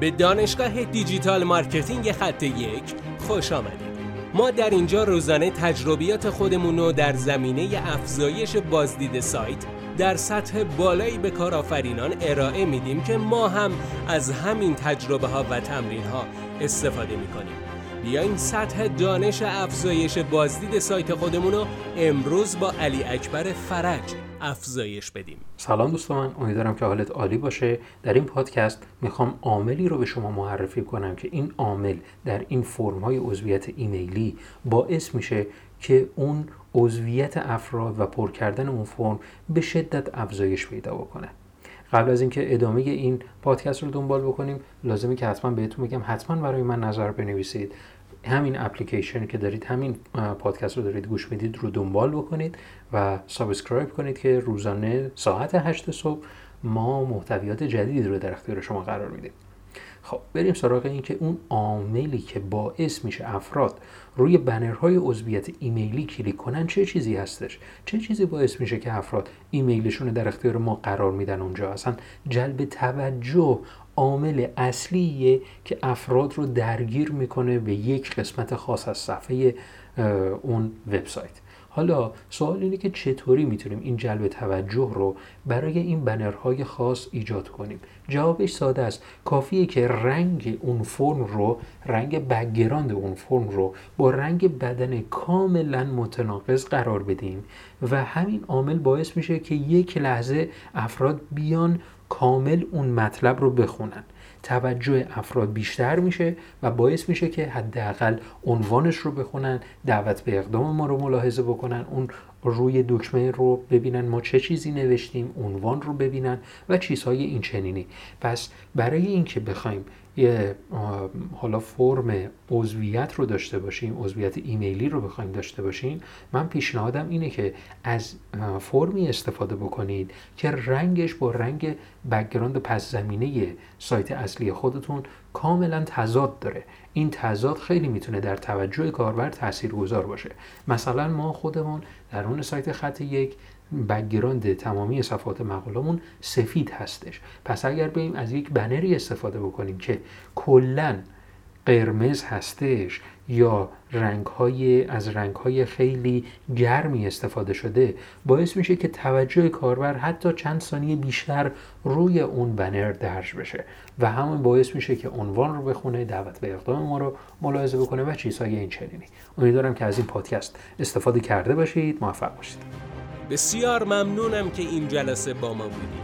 به دانشگاه digital marketing خط یک خوش آمدید. ما در اینجا روزانه تجربیات خودمون رو در زمینه افزایش بازدید سایت در سطح بالایی به کارآفرینان ارائه میدیم که ما هم از همین تجربه ها و تمرین ها استفاده می‌کنیم. بیاین سطح دانش افزایش بازدید سایت خودمون رو امروز با علی اکبر فرج افزایش بدیم. سلام دوستان من امیدوارم که حالت عالی باشه. در این پادکست می‌خوام عاملی رو به شما معرفی کنم که این عامل در این فرم های عضویت ایمیلی باعث میشه که اون عضویت افراد و پر کردن اون فرم به شدت افزایش پیدا بکنه. قبل از اینکه ادامه این پادکست رو دنبال بکنیم لازمه که حتما بهتون بگم حتما برای من نظر بنویسید. همین اپلیکیشن که دارید همین پادکست رو دارید گوش می‌دید رو دنبال بکنید و subscribe کنید که روزانه ساعت 8 صبح ما محتویات جدید رو در اختیار شما قرار میدیم. خب بریم سراغ این که اون عاملی که باعث میشه افراد روی بنرهای عضویت ایمیلی کلیک کنن چه چیزی هستش؟ چه چیزی باعث میشه که افراد ایمیلشون در اختیار ما قرار میدن اونجا؟ اصلا جلب توجه عامل اصلیه که افراد رو درگیر می‌کنه به یک قسمت خاص از صفحه اون وبسایت. حالا سوال اینه که چطوری می‌تونیم این جلب توجه رو برای این بنرهای خاص ایجاد کنیم؟ جوابش ساده است. کافیه که رنگ اون فرم رو رنگ بگراند اون فرم رو با رنگ بدن کاملا متناقض قرار بدیم و همین عامل باعث میشه که یک لحظه افراد بیان کامل اون مطلب رو بخونن. توجه افراد بیشتر میشه و باعث میشه که حداقل عنوانش رو بخونن دعوت به اقدام ما رو ملاحظه بکنن اون روی دکمه رو ببینن ما چه چیزی نوشتیم عنوان رو ببینن و چیزهای این چنینی پس برای اینکه بخوایم یه حالا فرم عضویت رو داشته باشیم عضویت ایمیلی رو بخوایم داشته باشیم من پیشنهادم اینه که از فرمی استفاده بکنید که رنگش با رنگ background پس زمینه سایت اصلی خودتون کاملا تضاد داره. این تضاد خیلی می‌تونه در توجه کاربر تاثیرگذار باشه. مثلا ما خودمون در اون سایت خط یک background تمامی صفحات مقالمون سفید هستش. پس اگر بریم از یک بنری استفاده بکنیم که کلا قرمز هستش یا رنگ از رنگ های خیلی گرمی استفاده شده باعث میشه که توجه کاربر حتی چند ثانیه بیشتر روی اون بنر درج بشه و همون باعث میشه که عنوان رو بخونه دعوت به اقدام ما رو ملاحظه بکنه و چیزهای این چنینی. امیدوارم که از این پادکست استفاده کرده باشید. موفق باشید. بسیار ممنونم که این جلسه با ما بودید.